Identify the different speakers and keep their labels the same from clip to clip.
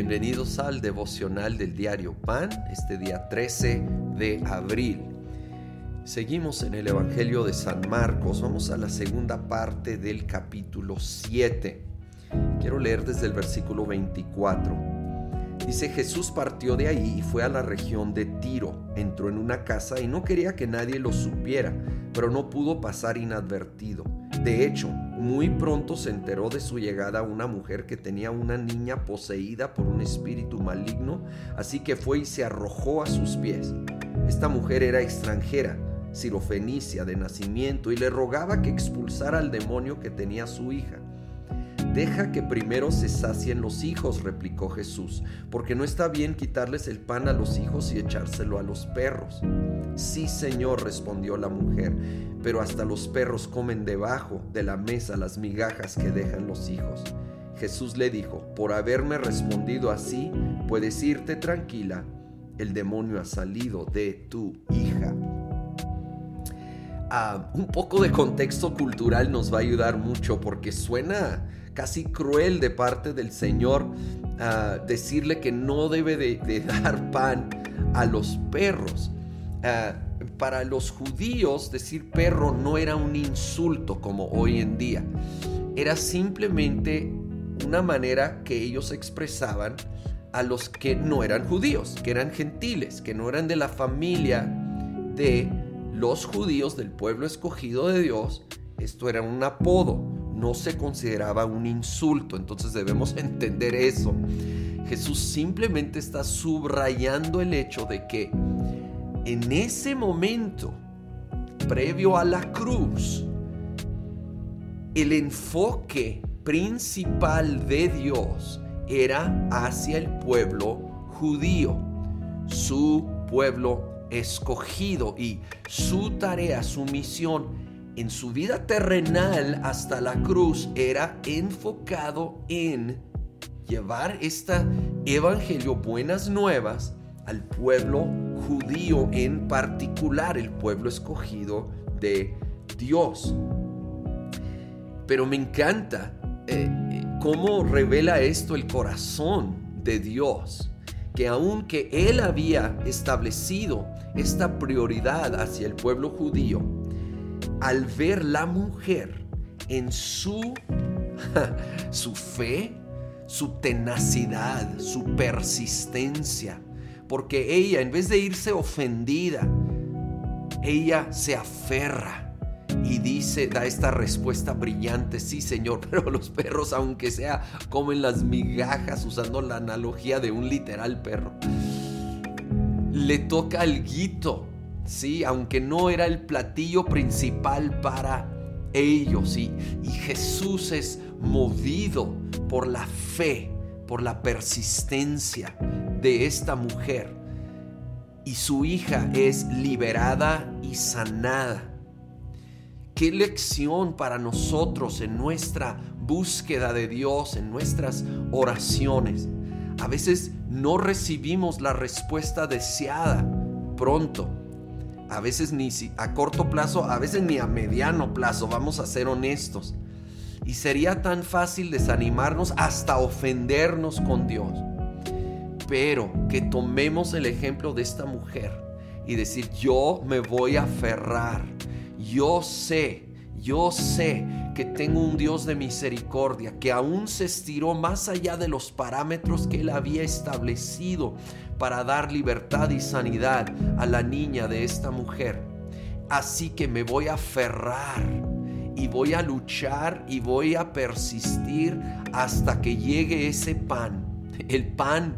Speaker 1: bienvenidos al devocional del diario Pan, este día 13 de abril. Seguimos en el Evangelio de San Marcos, vamos a la segunda parte del capítulo 7. Quiero leer desde el versículo 24. Dice Jesús partió de ahí y fue a la región de Tiro, entró en una casa y no quería que nadie lo supiera, pero no pudo pasar inadvertido. De hecho, muy pronto se enteró de su llegada una mujer que tenía una niña poseída por un espíritu maligno, así que fue y se arrojó a sus pies. Esta mujer era extranjera, sirofenicia de nacimiento, y le rogaba que expulsara al demonio que tenía su hija. Deja que primero se sacien los hijos, replicó Jesús, porque no está bien quitarles el pan a los hijos y echárselo a los perros. Sí, Señor, respondió la mujer, pero hasta los perros comen debajo de la mesa las migajas que dejan los hijos. Jesús le dijo, por haberme respondido así, puedes irte tranquila, el demonio ha salido de tu hija. Ah, un poco de contexto cultural nos va a ayudar mucho porque suena casi cruel de parte del Señor ah, decirle que no debe de, dar pan a los perros. Ah, para los judíos decir perro no era un insulto como hoy en día. Era simplemente una manera que ellos expresaban a los que no eran judíos, que eran gentiles, que no eran de la familia de los judíos del pueblo escogido de Dios. Esto era un apodo no se consideraba un insulto. Entonces debemos entender eso. Jesús simplemente está subrayando el hecho de que en ese momento, previo a la cruz, el enfoque principal de Dios era hacia el pueblo judío, su pueblo escogido y su tarea, su misión en su vida terrenal hasta la cruz era enfocado en llevar esta evangelio, buenas nuevas, al pueblo judío en particular, el pueblo escogido de Dios. Pero me encanta eh, eh, cómo revela esto el corazón de Dios, que aunque Él había establecido esta prioridad hacia el pueblo judío, al ver la mujer en su, su fe, su tenacidad, su persistencia, porque ella, en vez de irse ofendida, ella se aferra y dice, da esta respuesta brillante, sí Señor, pero los perros, aunque sea, comen las migajas, usando la analogía de un literal perro. Le toca al guito ¿sí? Aunque no era el platillo principal para ellos. Y, y Jesús es movido por la fe, por la persistencia de esta mujer. Y su hija es liberada y sanada. Qué lección para nosotros en nuestra búsqueda de Dios, en nuestras oraciones. A veces no recibimos la respuesta deseada pronto a veces ni a corto plazo, a veces ni a mediano plazo, vamos a ser honestos. Y sería tan fácil desanimarnos hasta ofendernos con Dios. Pero que tomemos el ejemplo de esta mujer y decir, yo me voy a aferrar, yo sé, yo sé que tengo un Dios de misericordia que aún se estiró más allá de los parámetros que él había establecido para dar libertad y sanidad a la niña de esta mujer. Así que me voy a aferrar y voy a luchar y voy a persistir hasta que llegue ese pan, el pan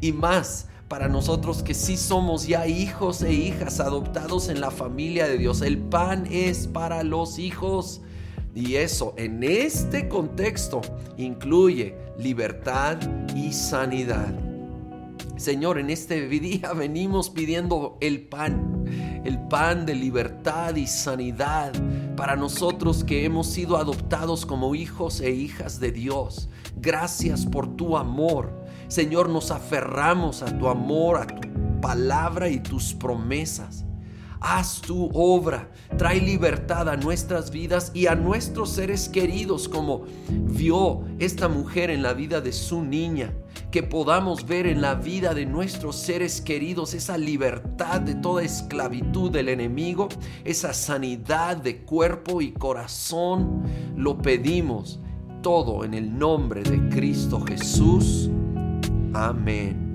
Speaker 1: y más para nosotros que sí somos ya hijos e hijas adoptados en la familia de Dios. El pan es para los hijos. Y eso en este contexto incluye libertad y sanidad. Señor, en este día venimos pidiendo el pan, el pan de libertad y sanidad para nosotros que hemos sido adoptados como hijos e hijas de Dios. Gracias por tu amor. Señor, nos aferramos a tu amor, a tu palabra y tus promesas. Haz tu obra, trae libertad a nuestras vidas y a nuestros seres queridos, como vio esta mujer en la vida de su niña. Que podamos ver en la vida de nuestros seres queridos esa libertad de toda esclavitud del enemigo, esa sanidad de cuerpo y corazón. Lo pedimos todo en el nombre de Cristo Jesús. Amén.